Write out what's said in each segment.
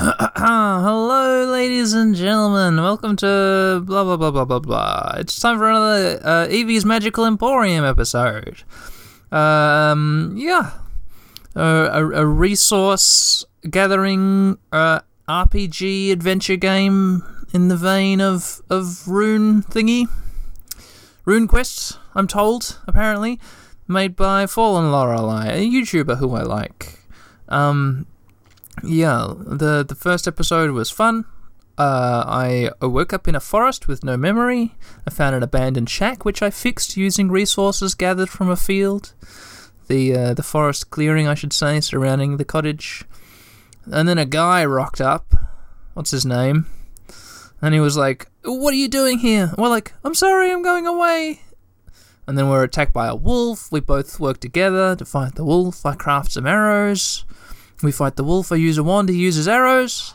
Hello, ladies and gentlemen. Welcome to blah blah blah blah blah blah. It's time for another uh, Evie's Magical Emporium episode. Um, yeah, uh, a, a resource gathering uh, RPG adventure game in the vein of of Rune thingy, Rune Quest. I'm told apparently made by Fallen Lorelei, a YouTuber who I like. Um, yeah, the the first episode was fun. Uh, I woke up in a forest with no memory. I found an abandoned shack which I fixed using resources gathered from a field, the uh, the forest clearing, I should say, surrounding the cottage. And then a guy rocked up. What's his name? And he was like, "What are you doing here?" We're like, "I'm sorry, I'm going away." And then we're attacked by a wolf. We both work together to fight the wolf. I craft some arrows. We fight the wolf. I use a wand. He uses arrows.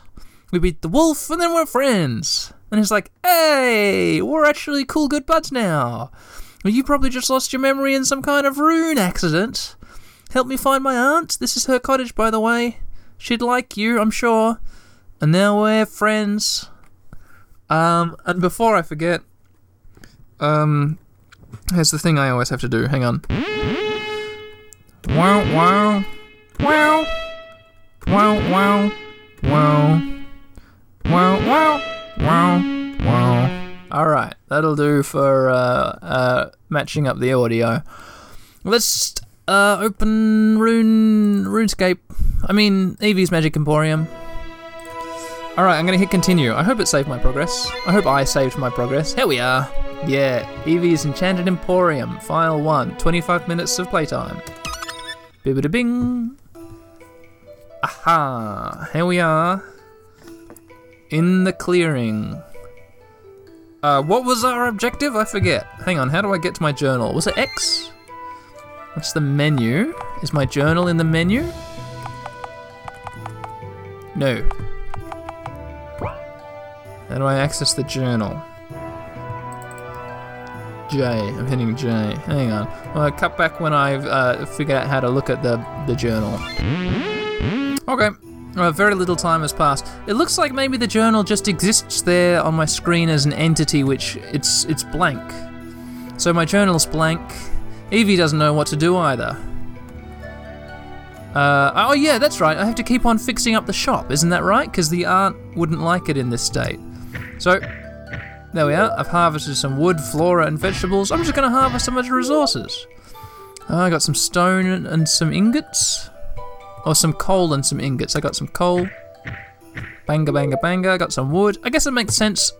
We beat the wolf, and then we're friends. And he's like, hey, we're actually cool, good buds now. You probably just lost your memory in some kind of rune accident. Help me find my aunt. This is her cottage, by the way. She'd like you, I'm sure. And now we're friends. Um, and before I forget, um, here's the thing I always have to do. Hang on. Wow, wow, wow. Wow, wow, wow. Wow, wow, wow, wow. Alright, that'll do for uh, uh, matching up the audio. Let's uh, open Rune RuneScape. I mean, Evie's Magic Emporium. Alright, I'm gonna hit continue. I hope it saved my progress. I hope I saved my progress. Here we are. Yeah, Evie's Enchanted Emporium, File 1, 25 minutes of playtime. Bibbida bing. Aha! Here we are. In the clearing. Uh, what was our objective? I forget. Hang on, how do I get to my journal? Was it X? What's the menu? Is my journal in the menu? No. How do I access the journal? J. I'm hitting J. Hang on. Well, I cut back when I've uh, figured out how to look at the, the journal. Okay. Uh, very little time has passed. It looks like maybe the journal just exists there on my screen as an entity, which it's it's blank. So my journal's blank. Evie doesn't know what to do either. Uh, oh yeah, that's right. I have to keep on fixing up the shop, isn't that right? Because the aunt wouldn't like it in this state. So there we are. I've harvested some wood, flora, and vegetables. I'm just going to harvest some of the resources. Uh, I got some stone and some ingots. Or some coal and some ingots. I got some coal. Banga, banga, banga. I got some wood. I guess it makes sense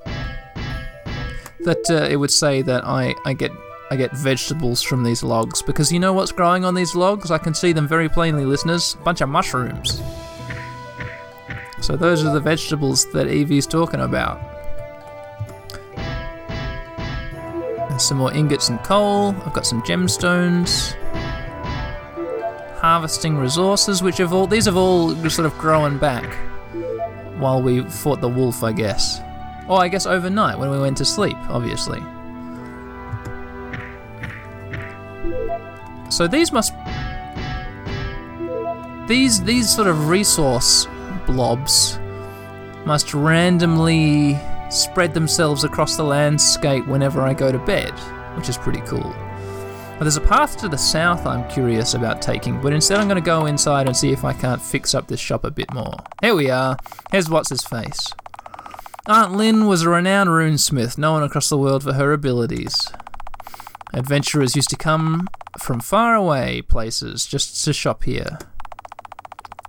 that uh, it would say that I, I get I get vegetables from these logs because you know what's growing on these logs? I can see them very plainly, listeners. A Bunch of mushrooms. So those are the vegetables that Evie's talking about. And some more ingots and coal. I've got some gemstones harvesting resources, which have all these have all sort of grown back while we fought the wolf, I guess. Or I guess overnight when we went to sleep, obviously. So these must these these sort of resource blobs must randomly spread themselves across the landscape whenever I go to bed, which is pretty cool. There's a path to the south I'm curious about taking, but instead I'm going to go inside and see if I can't fix up this shop a bit more. Here we are. Here's what's his face. Aunt Lynn was a renowned runesmith, known across the world for her abilities. Adventurers used to come from far away places just to shop here.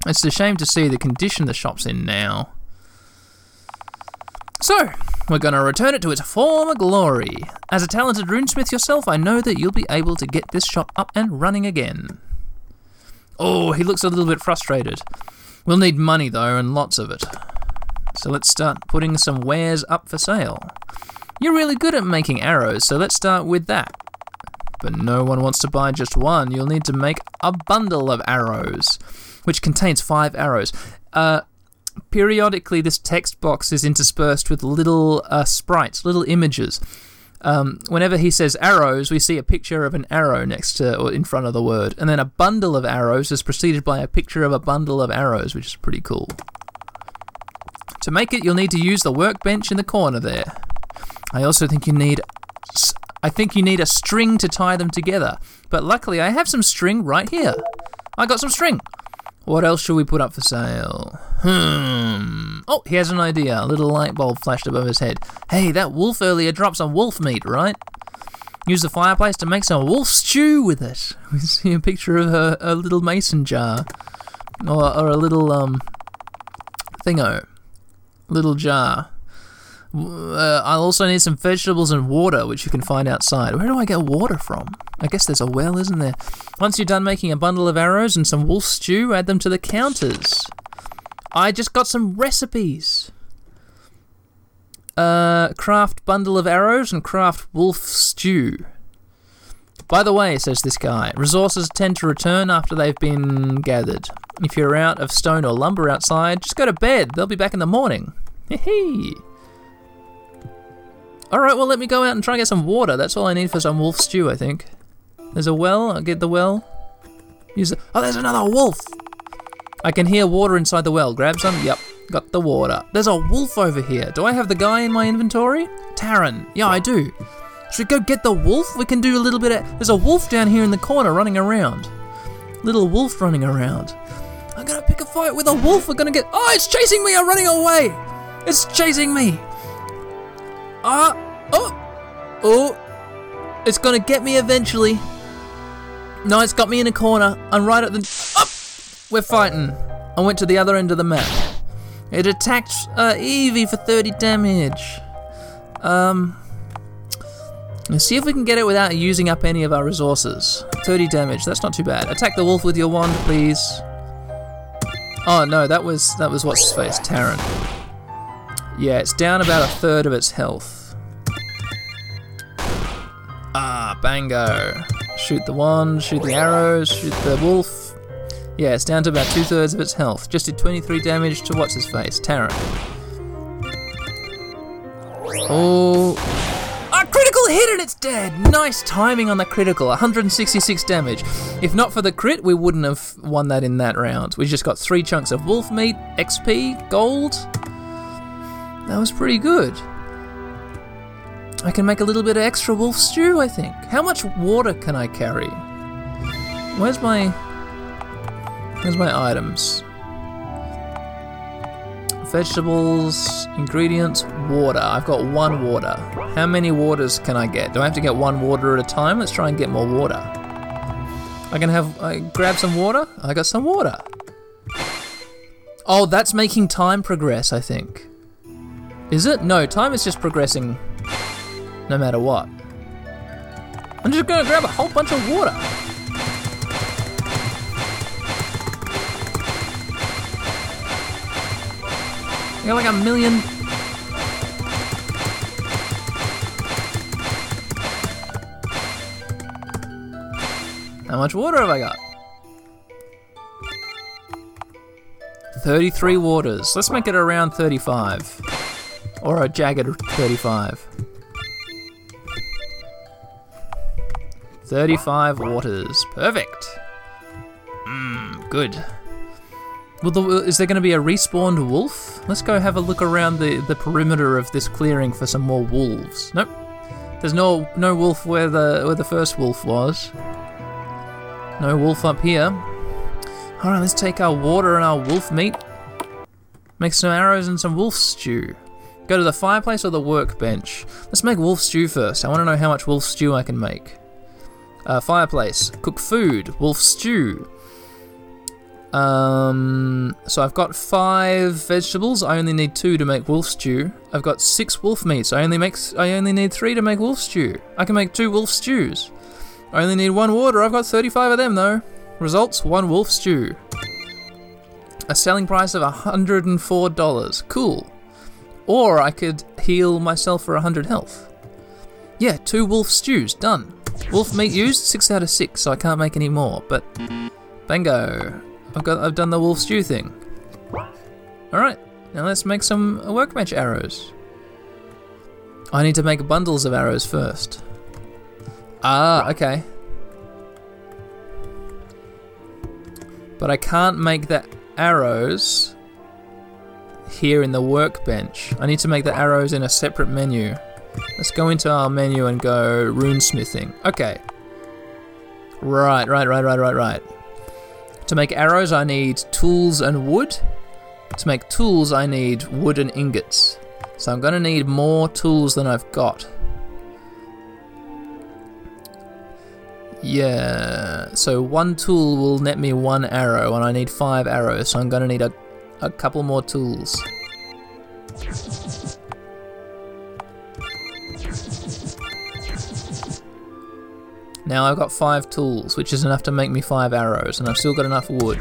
It's a shame to see the condition the shop's in now. So, we're going to return it to its former glory. As a talented runesmith yourself, I know that you'll be able to get this shop up and running again. Oh, he looks a little bit frustrated. We'll need money though, and lots of it. So let's start putting some wares up for sale. You're really good at making arrows, so let's start with that. But no one wants to buy just one. You'll need to make a bundle of arrows, which contains five arrows. Uh, periodically this text box is interspersed with little uh, sprites, little images. Um, whenever he says arrows, we see a picture of an arrow next to or in front of the word, and then a bundle of arrows is preceded by a picture of a bundle of arrows, which is pretty cool. To make it, you'll need to use the workbench in the corner there. I also think you need. I think you need a string to tie them together. But luckily, I have some string right here. I got some string. What else should we put up for sale? Hmm. Oh, he has an idea. A little light bulb flashed above his head. Hey, that wolf earlier dropped some wolf meat, right? Use the fireplace to make some wolf stew with it. We see a picture of a, a little mason jar. Or, or a little, um, thingo. Little jar. Uh, I'll also need some vegetables and water, which you can find outside. Where do I get water from? I guess there's a well, isn't there? Once you're done making a bundle of arrows and some wolf stew, add them to the counters. I just got some recipes. Uh, craft bundle of arrows and craft wolf stew. By the way, says this guy, resources tend to return after they've been gathered. If you're out of stone or lumber outside, just go to bed. They'll be back in the morning. Hee Hee Alright, well, let me go out and try and get some water. That's all I need for some wolf stew, I think. There's a well. I'll get the well. Use. Oh, there's another wolf! I can hear water inside the well. Grab some. Yep, got the water. There's a wolf over here. Do I have the guy in my inventory? Taran. Yeah, I do. Should we go get the wolf? We can do a little bit of. There's a wolf down here in the corner running around. Little wolf running around. I'm gonna pick a fight with a wolf. We're gonna get. Oh, it's chasing me! I'm running away! It's chasing me! Ah! oh! Oh! It's gonna get me eventually. No, it's got me in a corner. I'm right at the. Up! We're fighting. I went to the other end of the map. It attacked uh, Evie for 30 damage. Um. Let's see if we can get it without using up any of our resources. 30 damage, that's not too bad. Attack the wolf with your wand, please. Oh no, that was that was what's his face, Taran. Yeah, it's down about a third of its health. Bango. Shoot the wand, shoot the arrows, shoot the wolf. Yeah, it's down to about two thirds of its health. Just did 23 damage to what's his face, Taran. Oh. A critical hit and it's dead! Nice timing on the critical, 166 damage. If not for the crit, we wouldn't have won that in that round. We just got three chunks of wolf meat, XP, gold. That was pretty good. I can make a little bit of extra wolf stew, I think. How much water can I carry? Where's my. Where's my items? Vegetables, ingredients, water. I've got one water. How many waters can I get? Do I have to get one water at a time? Let's try and get more water. I can have. I grab some water. I got some water. Oh, that's making time progress, I think. Is it? No, time is just progressing no matter what. I'm just gonna grab a whole bunch of water. I got like a million. How much water have I got? 33 waters. Let's make it around 35. Or a jagged 35. 35 waters. Perfect. Mmm, good. Will the, is there going to be a respawned wolf? Let's go have a look around the, the perimeter of this clearing for some more wolves. Nope. There's no no wolf where the where the first wolf was. No wolf up here. Alright, let's take our water and our wolf meat. Make some arrows and some wolf stew. Go to the fireplace or the workbench. Let's make wolf stew first. I want to know how much wolf stew I can make. Uh, fireplace. Cook food. Wolf stew. Um, so I've got five vegetables. I only need two to make wolf stew. I've got six wolf meats. I only make. I only need three to make wolf stew. I can make two wolf stews. I only need one water. I've got 35 of them though. Results: one wolf stew. A selling price of $104. Cool. Or I could heal myself for 100 health. Yeah, two wolf stews, done. Wolf meat used, 6 out of 6, so I can't make any more, but bingo. I've got I've done the wolf stew thing. Alright, now let's make some workbench arrows. I need to make bundles of arrows first. Ah, okay. But I can't make the arrows here in the workbench. I need to make the arrows in a separate menu. Let's go into our menu and go runesmithing. Okay. Right, right, right, right, right, right. To make arrows, I need tools and wood. To make tools, I need wooden ingots. So I'm going to need more tools than I've got. Yeah, so one tool will net me one arrow, and I need five arrows, so I'm going to need a, a couple more tools. Now I've got five tools, which is enough to make me five arrows, and I've still got enough wood.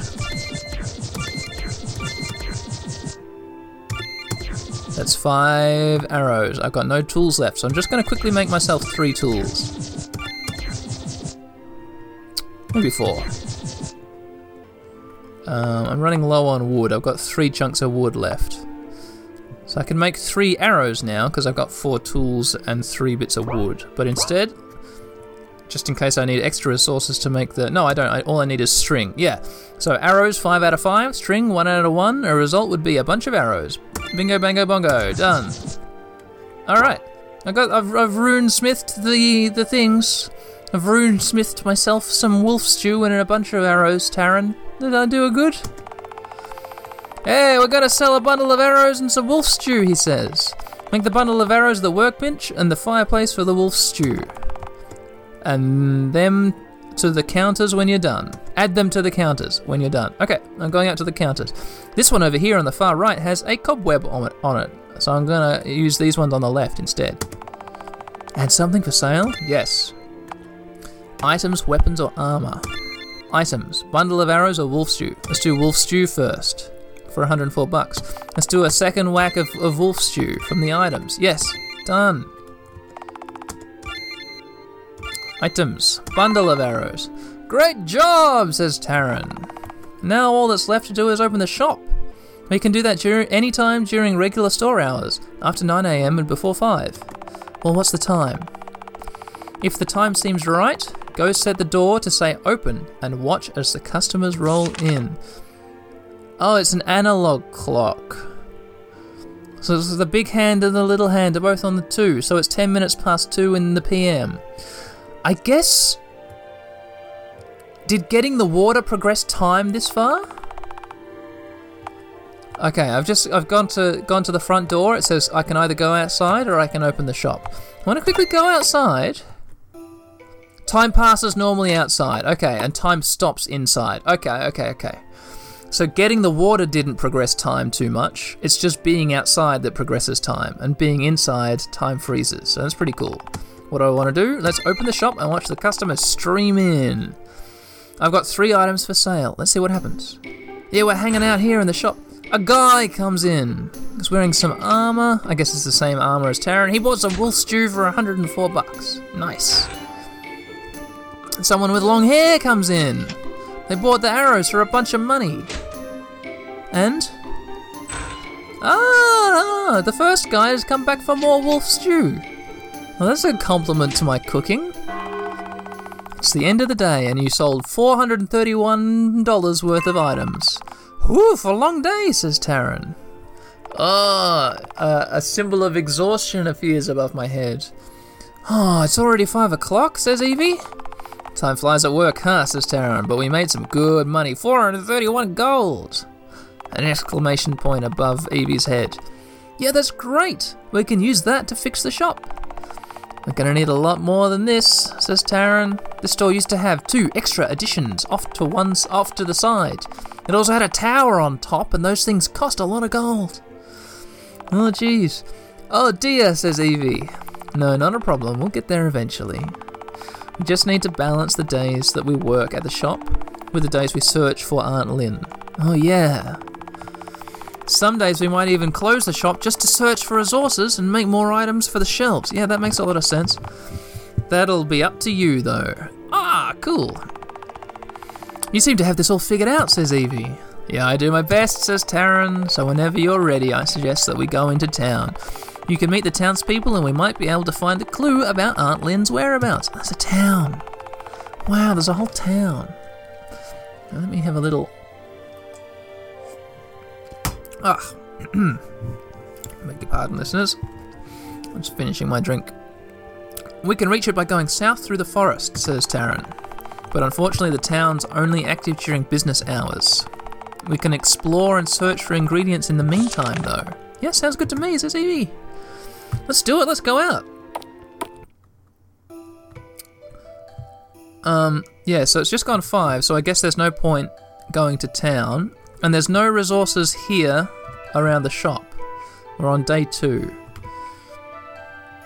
That's five arrows. I've got no tools left, so I'm just going to quickly make myself three tools. Maybe four. Um, I'm running low on wood. I've got three chunks of wood left. So I can make three arrows now because I've got four tools and three bits of wood. But instead, just in case I need extra resources to make the. No, I don't. I, all I need is string. Yeah. So arrows, 5 out of 5. String, 1 out of 1. A result would be a bunch of arrows. Bingo, bango, bongo. Done. Alright. I got, I've, I've rune-smithed the, the things. I've rune-smithed myself some wolf stew and a bunch of arrows, Taran. Did I do a good? Hey, we're gonna sell a bundle of arrows and some wolf stew, he says. Make the bundle of arrows the workbench and the fireplace for the wolf stew and them to the counters when you're done. Add them to the counters when you're done. Okay, I'm going out to the counters. This one over here on the far right has a cobweb on it, on it so I'm to use these ones on the left instead. Add something for sale? Yes. Items, weapons, or armor. Items, bundle of arrows or wolf stew. Let's do wolf stew first for 104 bucks. Let's do a second whack of, of wolf stew from the items. Yes, done. Items. Bundle of arrows. Great job, says Taran. Now all that's left to do is open the shop. We can do that any time during regular store hours, after 9am and before 5. Well, what's the time? If the time seems right, go set the door to say open and watch as the customers roll in. Oh, it's an analog clock. So the big hand and the little hand are both on the 2, so it's 10 minutes past 2 in the PM. I guess. Did getting the water progress time this far? Okay, I've just I've gone to gone to the front door. It says I can either go outside or I can open the shop. I want to quickly go outside. Time passes normally outside. Okay, and time stops inside. Okay, okay, okay. So getting the water didn't progress time too much. It's just being outside that progresses time, and being inside, time freezes. So that's pretty cool. What do I want to do? Let's open the shop and watch the customers stream in. I've got three items for sale. Let's see what happens. Yeah, we're hanging out here in the shop. A guy comes in. He's wearing some armor. I guess it's the same armor as Taran. He bought some wolf stew for 104 bucks. Nice. Someone with long hair comes in. They bought the arrows for a bunch of money. And Ah, the first guy has come back for more wolf stew. Well, that's a compliment to my cooking. It's the end of the day, and you sold $431 worth of items. Whew, a long day, says Taran. Ah, oh, uh, a symbol of exhaustion appears above my head. Oh, it's already five o'clock, says Evie. Time flies at work, huh, says Taran, but we made some good money 431 gold! An exclamation point above Evie's head. Yeah, that's great! We can use that to fix the shop. We're gonna need a lot more than this, says Taran. This store used to have two extra additions off to one off to the side. It also had a tower on top, and those things cost a lot of gold. Oh jeez. Oh dear, says Evie. No, not a problem. We'll get there eventually. We just need to balance the days that we work at the shop with the days we search for Aunt Lynn. Oh yeah. Some days we might even close the shop just to search for resources and make more items for the shelves. Yeah, that makes a lot of sense. That'll be up to you, though. Ah, cool. You seem to have this all figured out, says Evie. Yeah, I do my best, says Taran. So whenever you're ready, I suggest that we go into town. You can meet the townspeople and we might be able to find a clue about Aunt Lynn's whereabouts. There's a town. Wow, there's a whole town. Now let me have a little Ah, Beg your pardon, listeners. I'm just finishing my drink. We can reach it by going south through the forest, says Taran. But unfortunately, the town's only active during business hours. We can explore and search for ingredients in the meantime, though. Yeah, sounds good to me, says Evie. Let's do it, let's go out. Um, yeah, so it's just gone five, so I guess there's no point going to town. And there's no resources here around the shop. We're on day two.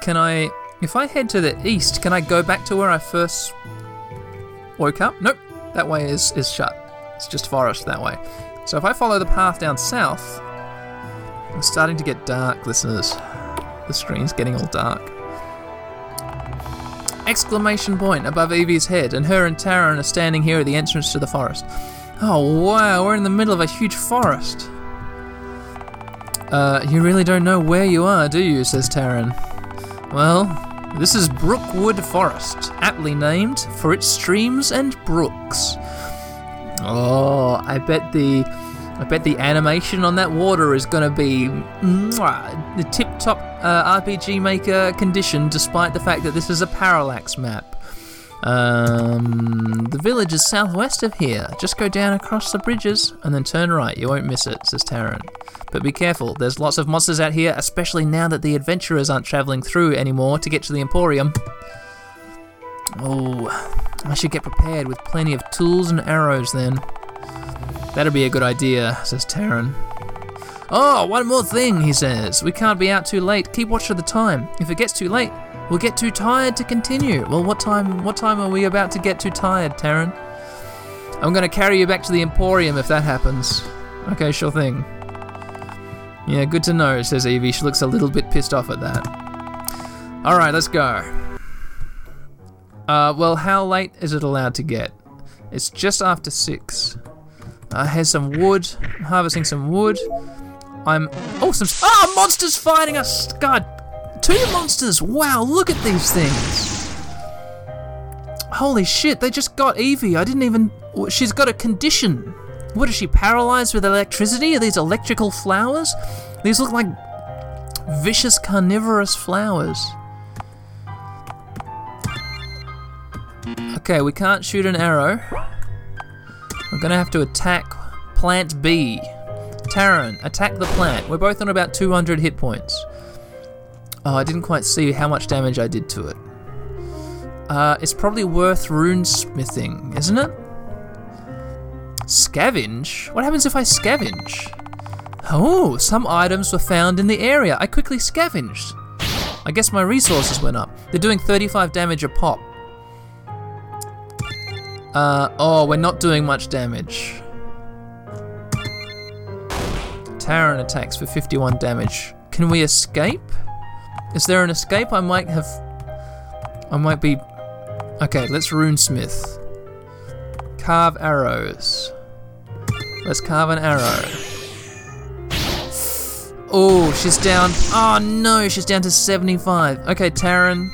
Can I, if I head to the east, can I go back to where I first woke up? Nope, that way is, is shut. It's just forest that way. So if I follow the path down south, it's starting to get dark, listeners. The screen's getting all dark. Exclamation point above Evie's head, and her and Taran are standing here at the entrance to the forest. Oh wow, we're in the middle of a huge forest. Uh, you really don't know where you are, do you? says Taran. Well, this is Brookwood Forest, aptly named for its streams and brooks. Oh, I bet the I bet the animation on that water is going to be mwah, the tip-top uh, RPG Maker condition, despite the fact that this is a parallax map. Um, the village is southwest of here. Just go down across the bridges and then turn right. You won't miss it, says Taran. But be careful, there's lots of monsters out here, especially now that the adventurers aren't travelling through anymore to get to the Emporium. Oh, I should get prepared with plenty of tools and arrows then. That'd be a good idea, says Taran. Oh, one more thing, he says. We can't be out too late. Keep watch of the time. If it gets too late, we'll get too tired to continue. Well, what time? What time are we about to get too tired, Taran? I'm gonna carry you back to the Emporium if that happens. Okay, sure thing. Yeah, good to know, says Evie. She looks a little bit pissed off at that. Alright, let's go. Uh, well, how late is it allowed to get? It's just after six. Uh, here's some wood. I'm harvesting some wood. I'm. Oh, some. Ah, monsters fighting us! God, two monsters! Wow, look at these things. Holy shit, they just got Evie. I didn't even. She's got a condition. What is she paralyzed with electricity? Are these electrical flowers? These look like vicious carnivorous flowers. Okay, we can't shoot an arrow. We're gonna have to attack plant B. Taran, attack the plant. We're both on about 200 hit points. Oh, I didn't quite see how much damage I did to it. Uh, it's probably worth runesmithing, isn't it? Scavenge? What happens if I scavenge? Oh, some items were found in the area. I quickly scavenged. I guess my resources went up. They're doing 35 damage a pop. Uh, oh, we're not doing much damage. Taran attacks for 51 damage. Can we escape? Is there an escape? I might have... I might be... Okay, let's runesmith. Carve arrows. Let's carve an arrow. Oh, she's down. Oh no, she's down to 75. Okay, Taran.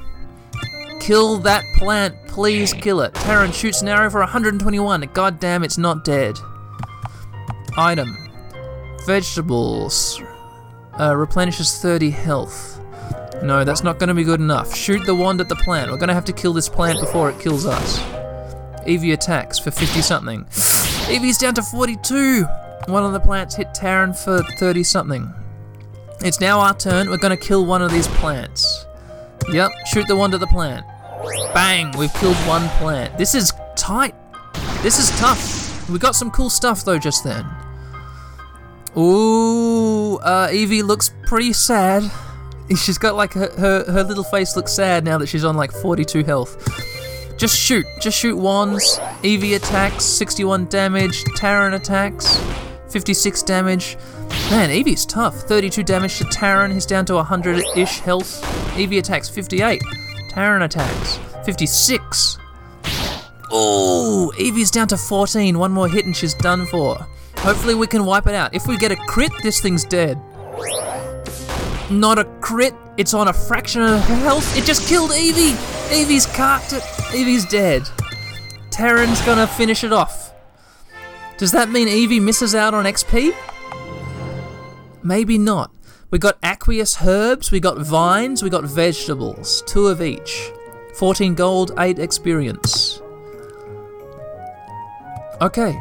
Kill that plant. Please kill it. Taran shoots an arrow for 121. God damn, it's not dead. Item. Vegetables. Uh, replenishes 30 health. No, that's not going to be good enough. Shoot the wand at the plant. We're going to have to kill this plant before it kills us. Evie attacks for 50 something. Evie's down to 42. One of the plants hit Taran for 30 something. It's now our turn. We're going to kill one of these plants. Yep, shoot the wand at the plant. Bang, we've killed one plant. This is tight. This is tough. We got some cool stuff though just then. Ooh, uh, Evie looks pretty sad. She's got like her, her, her little face looks sad now that she's on like 42 health. Just shoot, just shoot wands. Evie attacks, 61 damage. Taran attacks, 56 damage. Man, Evie's tough. 32 damage to Taran. He's down to 100 ish health. Evie attacks, 58. Taran attacks, 56. Oh, Evie's down to 14. One more hit and she's done for. Hopefully we can wipe it out. If we get a crit, this thing's dead. Not a crit. It's on a fraction of health. It just killed Evie. Evie's carked it. Evie's dead. Taran's gonna finish it off. Does that mean Evie misses out on XP? Maybe not. We got aqueous herbs, we got vines, we got vegetables. Two of each. 14 gold, 8 experience. Okay.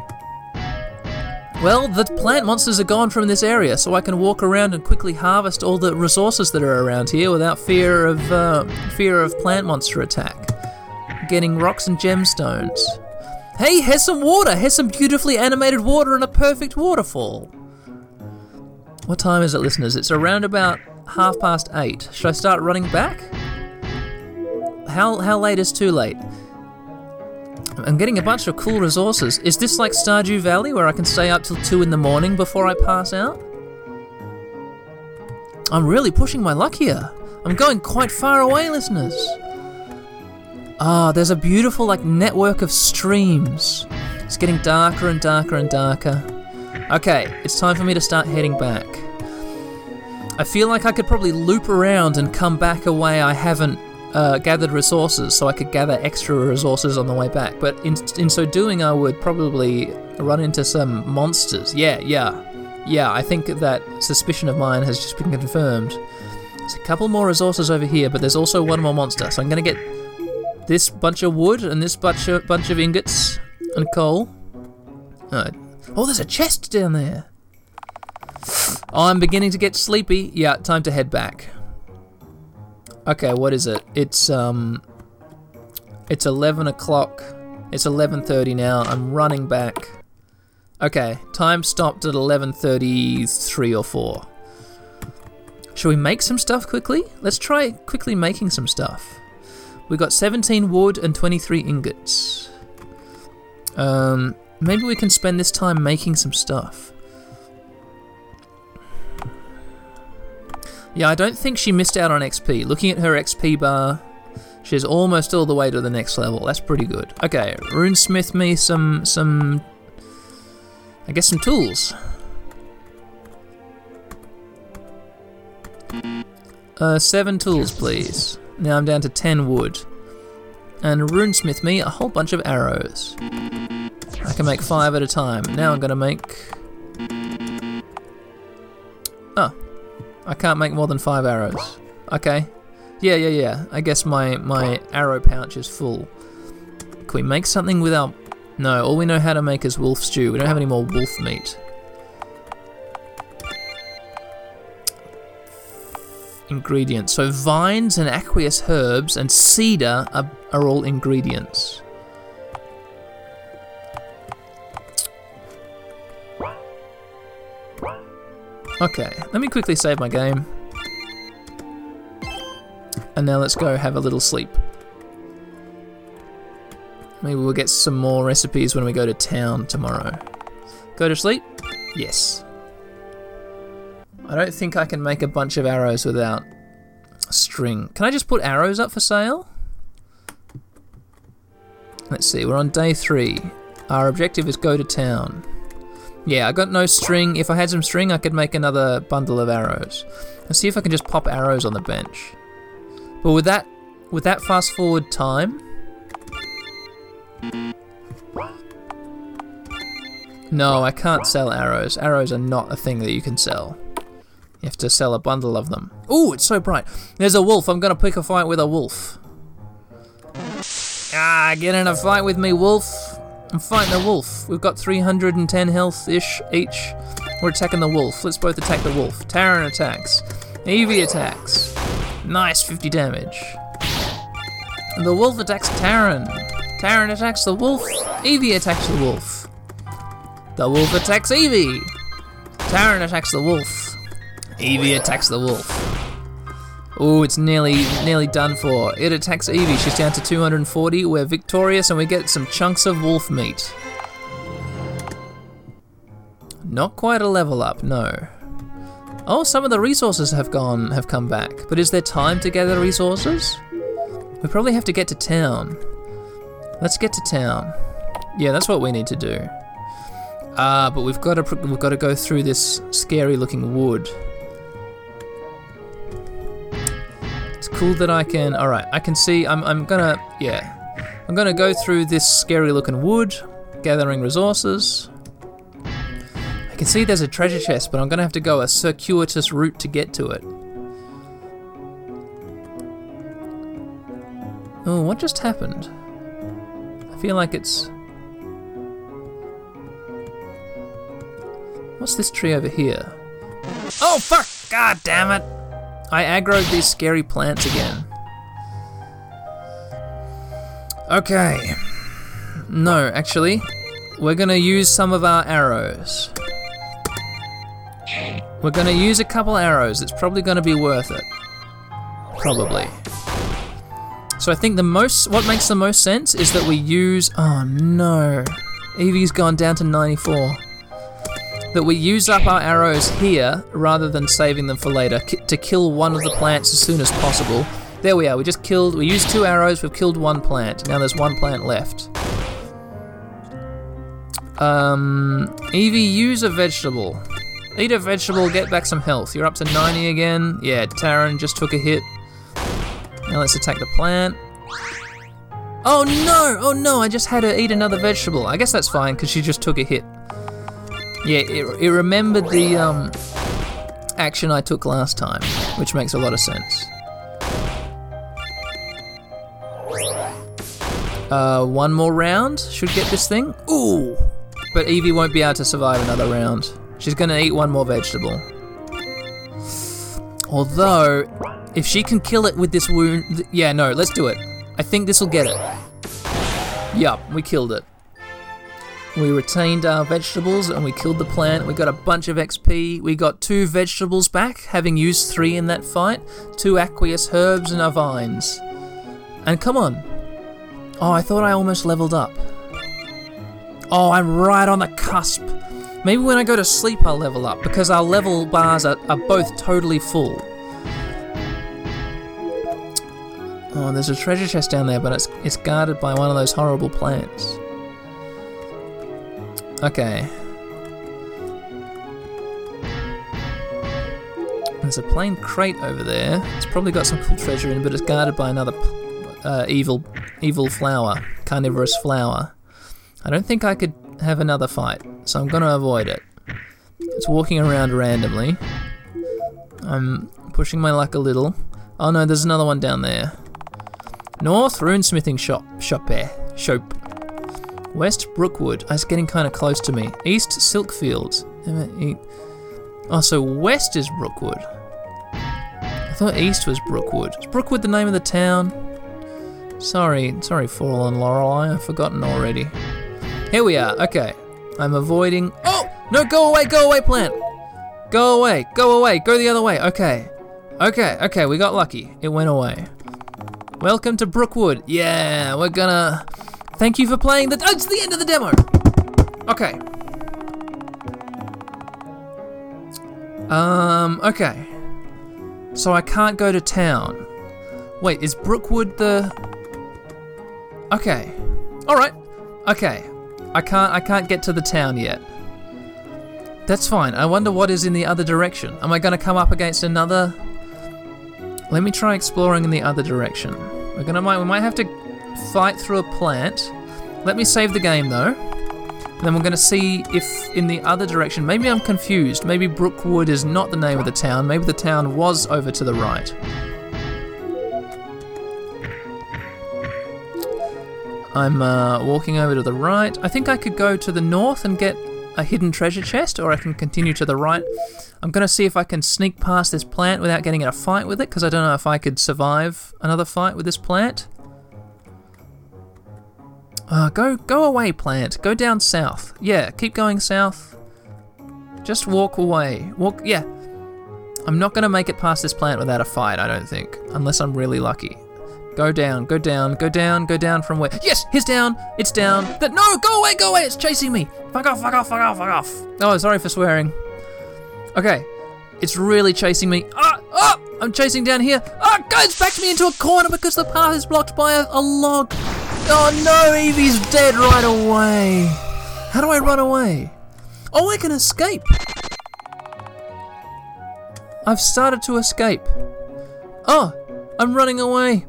Well, the plant monsters are gone from this area, so I can walk around and quickly harvest all the resources that are around here without fear of uh, fear of plant monster attack. Getting rocks and gemstones. Hey, here's some water. Here's some beautifully animated water and a perfect waterfall. What time is it, listeners? It's around about half past eight. Should I start running back? How how late is too late? I'm getting a bunch of cool resources. Is this like Stardew Valley where I can stay up till 2 in the morning before I pass out? I'm really pushing my luck here. I'm going quite far away, listeners. Ah, there's a beautiful like network of streams. It's getting darker and darker and darker. Okay, it's time for me to start heading back. I feel like I could probably loop around and come back a way I haven't uh, gathered resources so I could gather extra resources on the way back. But in, in so doing, I would probably run into some monsters. Yeah, yeah, yeah, I think that suspicion of mine has just been confirmed. There's a couple more resources over here, but there's also one more monster. So I'm to get this bunch of wood and this bunch of, bunch of ingots and coal. Uh, oh, there's a chest down there. Oh, I'm beginning to get sleepy. Yeah, time to head back. Okay, what is it? It's um, it's eleven o'clock. It's eleven thirty now. I'm running back. Okay, time stopped at eleven thirty-three or four. Should we make some stuff quickly? Let's try quickly making some stuff. We got 17 wood and 23 ingots. Um, maybe we can spend this time making some stuff. Yeah, I don't think she missed out on XP. Looking at her XP bar, she's almost all the way to the next level. That's pretty good. Okay, runesmith me some some I guess some tools. Uh, seven tools, please. Now I'm down to ten wood. And runesmith me a whole bunch of arrows. I can make five at a time. Now I'm gonna make... I can't make more than five arrows. Okay. Yeah, yeah, yeah. I guess my, my arrow pouch is full. Can we make something without... No, all we know how to make is wolf stew. We don't have any more wolf meat. Ingredients. So vines and aqueous herbs and cedar are, are all ingredients. Okay, let me quickly save my game. And now let's go have a little sleep. Maybe we'll get some more recipes when we go to town tomorrow. Go to sleep? Yes. I don't think I can make a bunch of arrows without string. Can I just put arrows up for sale? Let's see, we're on day three. Our objective is go to town. Yeah, I got no string. If I had some string, I could make another bundle of arrows. Let's see if I can just pop arrows on the bench. But with that, with that fast forward time, no, I can't sell arrows. Arrows are not a thing that you can sell. You have to sell a bundle of them. Ooh, it's so bright. There's a wolf. I'm gonna pick a fight with a wolf. Ah, get in a fight with me, wolf. I'm fighting a wolf. We've got 310 health-ish each. We're attacking the wolf. Let's both attack the wolf. Taran attacks. Evie attacks. Nice, 50 damage. And the wolf attacks Taran. Taran attacks the wolf. Evie attacks the wolf. The wolf attacks Evie. Taran attacks the wolf. Evie attacks the wolf. Oh, it's nearly nearly done for. It attacks Evie. She's down to 240. We're victorious and we get some chunks of wolf meat. Not quite a level up, no. Oh, some of the resources have gone have come back. But is there time to gather resources? We probably have to get to town. Let's get to town. Yeah, that's what we need to do. Ah, uh, but we've got to we've got to go through this scary looking wood. Cool that I can. All right, I can see. I'm. I'm gonna. Yeah, I'm gonna go through this scary looking wood, gathering resources. I can see there's a treasure chest, but I'm gonna have to go a circuitous route to get to it. Oh, what just happened? I feel like it's. What's this tree over here? Oh, fuck! God damn it! I aggroed these scary plants again. Okay. No, actually, we're gonna use some of our arrows. We're gonna use a couple arrows. It's probably gonna be worth it. Probably. So I think the most, what makes the most sense is that we use, oh no, Evie's gone down to 94. That we use up our arrows here rather than saving them for later to kill one of the plants as soon as possible. There we are, we just killed, we used two arrows, we've killed one plant. Now there's one plant left. Um, Evie, use a vegetable. Eat a vegetable, get back some health. You're up to 90 again. Yeah, Taran just took a hit. Now let's attack the plant. Oh no! Oh no! I just had her eat another vegetable. I guess that's fine because she just took a hit. Yeah, it, it remembered the um, action I took last time, which makes a lot of sense. Uh, one more round should get this thing. Ooh! But Evie won't be able to survive another round. She's gonna eat one more vegetable. Although, if she can kill it with this wound, yeah, no, let's do it. I think this will get it. Yup, we killed it. We retained our vegetables and we killed the plant. We got a bunch of XP. We got two vegetables back, having used three in that fight. Two aqueous herbs and our vines. And come on. Oh, I thought I almost leveled up. Oh, I'm right on the cusp. Maybe when I go to sleep I'll level up because our level bars are, are both totally full. Oh, there's a treasure chest down there, but it's it's guarded by one of those horrible plants. Okay. There's a plain crate over there. It's probably got some cool treasure in, but it's guarded by another uh, evil, evil flower, carnivorous flower. I don't think I could have another fight, so I'm gonna avoid it. It's walking around randomly. I'm pushing my luck a little. Oh no, there's another one down there. North runesmithing shop, shop there, shop. West Brookwood. It's getting kind of close to me. East Silkfields. Oh, so west is Brookwood. I thought east was Brookwood. Is Brookwood the name of the town? Sorry, sorry, Fallen Lorelei. I've forgotten already. Here we are. Okay. I'm avoiding. Oh! No, go away, go away, plant! Go away, go away, go the other way. Okay. Okay, okay, we got lucky. It went away. Welcome to Brookwood. Yeah, we're gonna. Thank you for playing the. Oh, it's the end of the demo! Okay. Um, okay. So I can't go to town. Wait, is Brookwood the. Okay. Alright. Okay. I can't I can't get to the town yet. That's fine. I wonder what is in the other direction. Am I gonna come up against another Let me try exploring in the other direction. We're gonna might we might have to fight through a plant. Let me save the game though. Then we're gonna see if in the other direction maybe I'm confused. Maybe Brookwood is not the name of the town. Maybe the town was over to the right. I'm uh, walking over to the right. I think I could go to the north and get a hidden treasure chest, or I can continue to the right. I'm going to see if I can sneak past this plant without getting in a fight with it, because I don't know if I could survive another fight with this plant. Uh, go, go away, plant. Go down south. Yeah, keep going south. Just walk away. Walk. Yeah. I'm not to make it past this plant without a fight. I don't think, unless I'm really lucky. Go down, go down, go down, go down from where? Yes, he's down. It's down. That no, go away, go away. It's chasing me. Fuck off, fuck off, fuck off, fuck off. Oh, sorry for swearing. Okay, it's really chasing me. Ah, ah, I'm chasing down here. Ah, guys, backed me into a corner because the path is blocked by a, a log. Oh no, Evie's dead right away. How do I run away? Oh, I can escape. I've started to escape. Oh, I'm running away.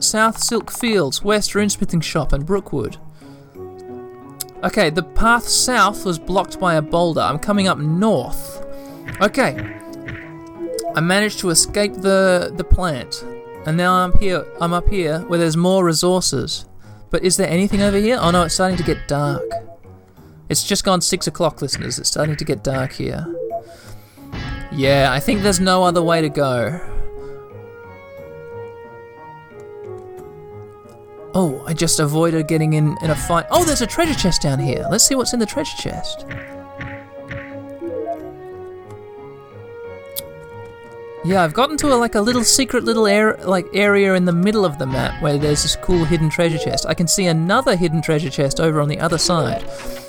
South Silk Fields, West Runesmithing Shop, and Brookwood. Okay, the path south was blocked by a boulder. I'm coming up north. Okay. I managed to escape the the plant. And now I'm here I'm up here where there's more resources. But is there anything over here? Oh no, it's starting to get dark. It's just gone six o'clock, listeners. It's starting to get dark here. Yeah, I think there's no other way to go. Oh, I just avoided getting in, in a fight. Oh, there's a treasure chest down here. Let's see what's in the treasure chest. Yeah, I've gotten to a, like a little secret little air, like area in the middle of the map where there's this cool hidden treasure chest. I can see another hidden treasure chest over on the other side.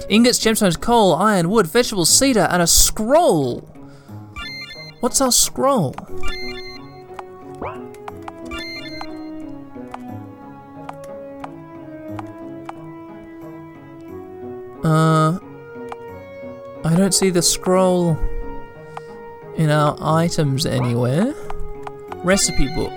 Ingots, gemstones, coal, iron, wood, vegetables, cedar, and a scroll. What's our scroll? Uh, I don't see the scroll in our items anywhere. Recipe book.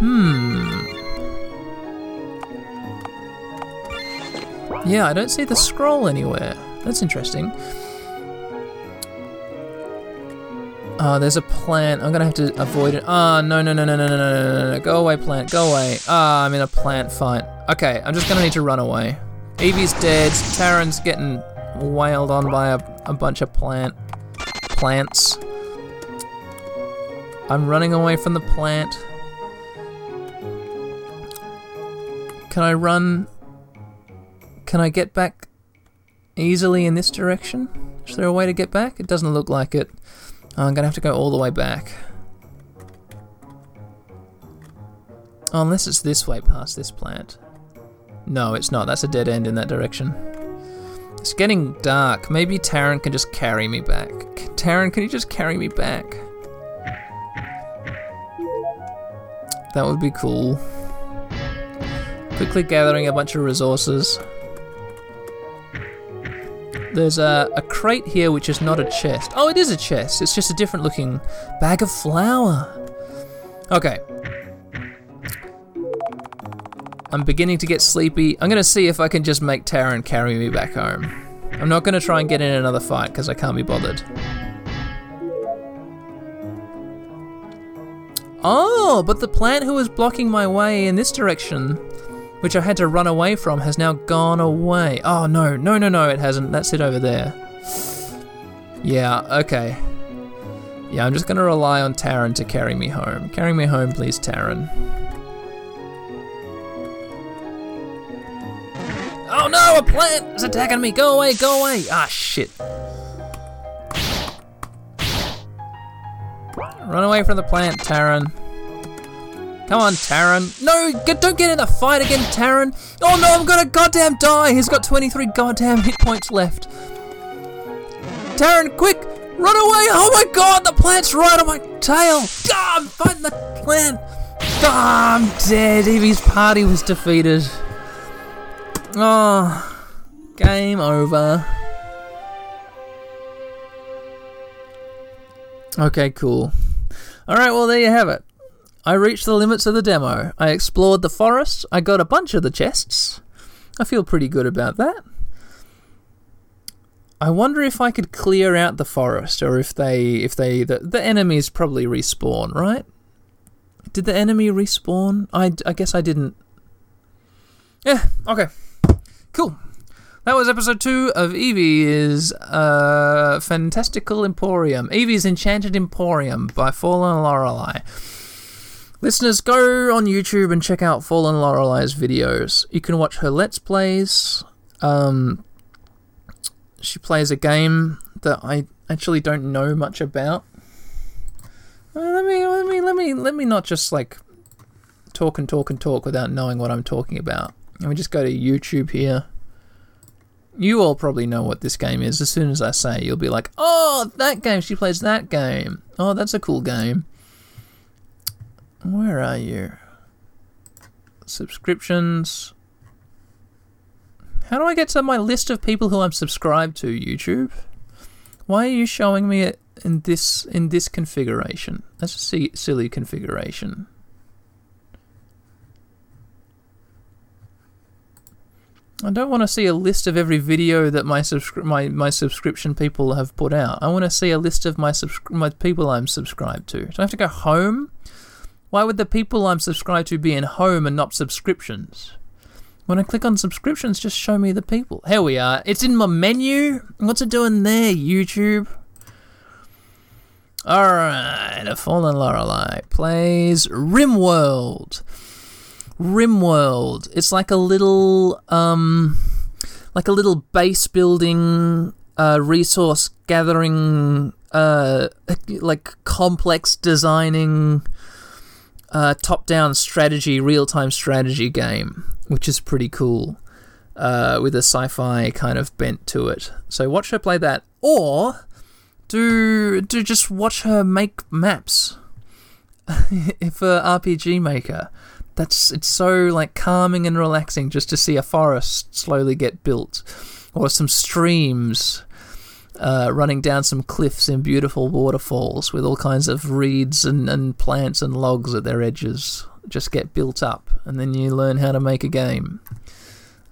Hmm. Yeah, I don't see the scroll anywhere. That's interesting. Oh, there's a plant. I'm gonna have to avoid it. Ah, oh, no, no, no, no, no, no, no, no, no. Go away, plant. Go away. Ah, oh, I'm in a plant fight. Okay, I'm just gonna need to run away. Evie's dead. Taran's getting wailed on by a, a bunch of plant plants. I'm running away from the plant. Can I run? Can I get back easily in this direction? Is there a way to get back? It doesn't look like it. I'm gonna have to go all the way back. Oh, unless it's this way past this plant. No, it's not. That's a dead end in that direction. It's getting dark. Maybe Taran can just carry me back. Taran, can you just carry me back? That would be cool. Quickly gathering a bunch of resources. There's a, a crate here which is not a chest. Oh, it is a chest. It's just a different looking bag of flour. Okay. I'm beginning to get sleepy. I'm going to see if I can just make Taran carry me back home. I'm not going to try and get in another fight because I can't be bothered. Oh, but the plant who was blocking my way in this direction which I had to run away from, has now gone away. Oh no, no, no, no, it hasn't. That's it over there. Yeah, okay. Yeah, I'm just gonna rely on Taran to carry me home. Carry me home, please, Taran. Oh no, a plant is attacking me! Go away, go away! Ah, shit. Run away from the plant, Taran. Come on, Taran. No, get, don't get in the fight again, Taran. Oh no, I'm gonna goddamn die. He's got 23 goddamn hit points left. Taran, quick, run away. Oh my god, the plant's right on my tail. Ah, I'm fighting the plant. Ah, I'm dead. Evie's party was defeated. Oh, game over. Okay, cool. Alright, well, there you have it. I reached the limits of the demo. I explored the forest. I got a bunch of the chests. I feel pretty good about that. I wonder if I could clear out the forest, or if they, if they, the, the enemies probably respawn, right? Did the enemy respawn? I, I guess I didn't. Yeah, okay. Cool. That was episode two of Evie's uh, Fantastical Emporium. Evie's Enchanted Emporium by Fallen Lorelei. Listeners, go on YouTube and check out Fallen Lorelei's videos. You can watch her Let's Plays. Um, she plays a game that I actually don't know much about. Uh, let me let me let me let me not just like talk and talk and talk without knowing what I'm talking about. Let me just go to YouTube here. You all probably know what this game is. As soon as I say, you'll be like, "Oh, that game! She plays that game. Oh, that's a cool game." Where are you? Subscriptions. How do I get to my list of people who I'm subscribed to, YouTube? Why are you showing me it in this in this configuration? That's a si- silly configuration. I don't want to see a list of every video that my subscri- my my subscription people have put out. I want to see a list of my subscri- my people I'm subscribed to. Do I have to go home? Why would the people I'm subscribed to be in home and not subscriptions? When I click on subscriptions, just show me the people. Here we are. It's in my menu. What's it doing there, YouTube? Alright, A Fallen Lorelei plays Rimworld. Rimworld. It's like a little, um, like a little base building, uh, resource gathering, uh, like complex designing, uh, top-down strategy, real-time strategy game, which is pretty cool, uh, with a sci-fi kind of bent to it. So watch her play that, or do do just watch her make maps for RPG Maker. That's it's so like calming and relaxing just to see a forest slowly get built, or some streams uh, running down some cliffs in beautiful waterfalls with all kinds of reeds and, and plants and logs at their edges just get built up, and then you learn how to make a game,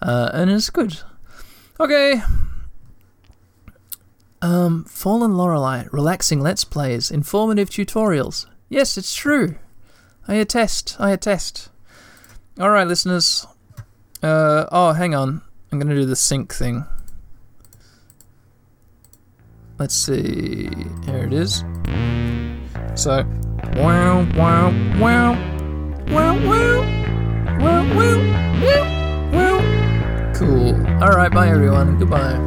uh, and it's good. Okay. Um, Fallen Lorelei, relaxing let's plays, informative tutorials. Yes, it's true. I attest. I attest. All right, listeners. Uh, oh, hang on. I'm gonna do the sync thing. Let's see. Here it is. So, wow, wow, wow, wow, wow, wow, wow, wow, wow. Cool. All right, bye everyone. Goodbye.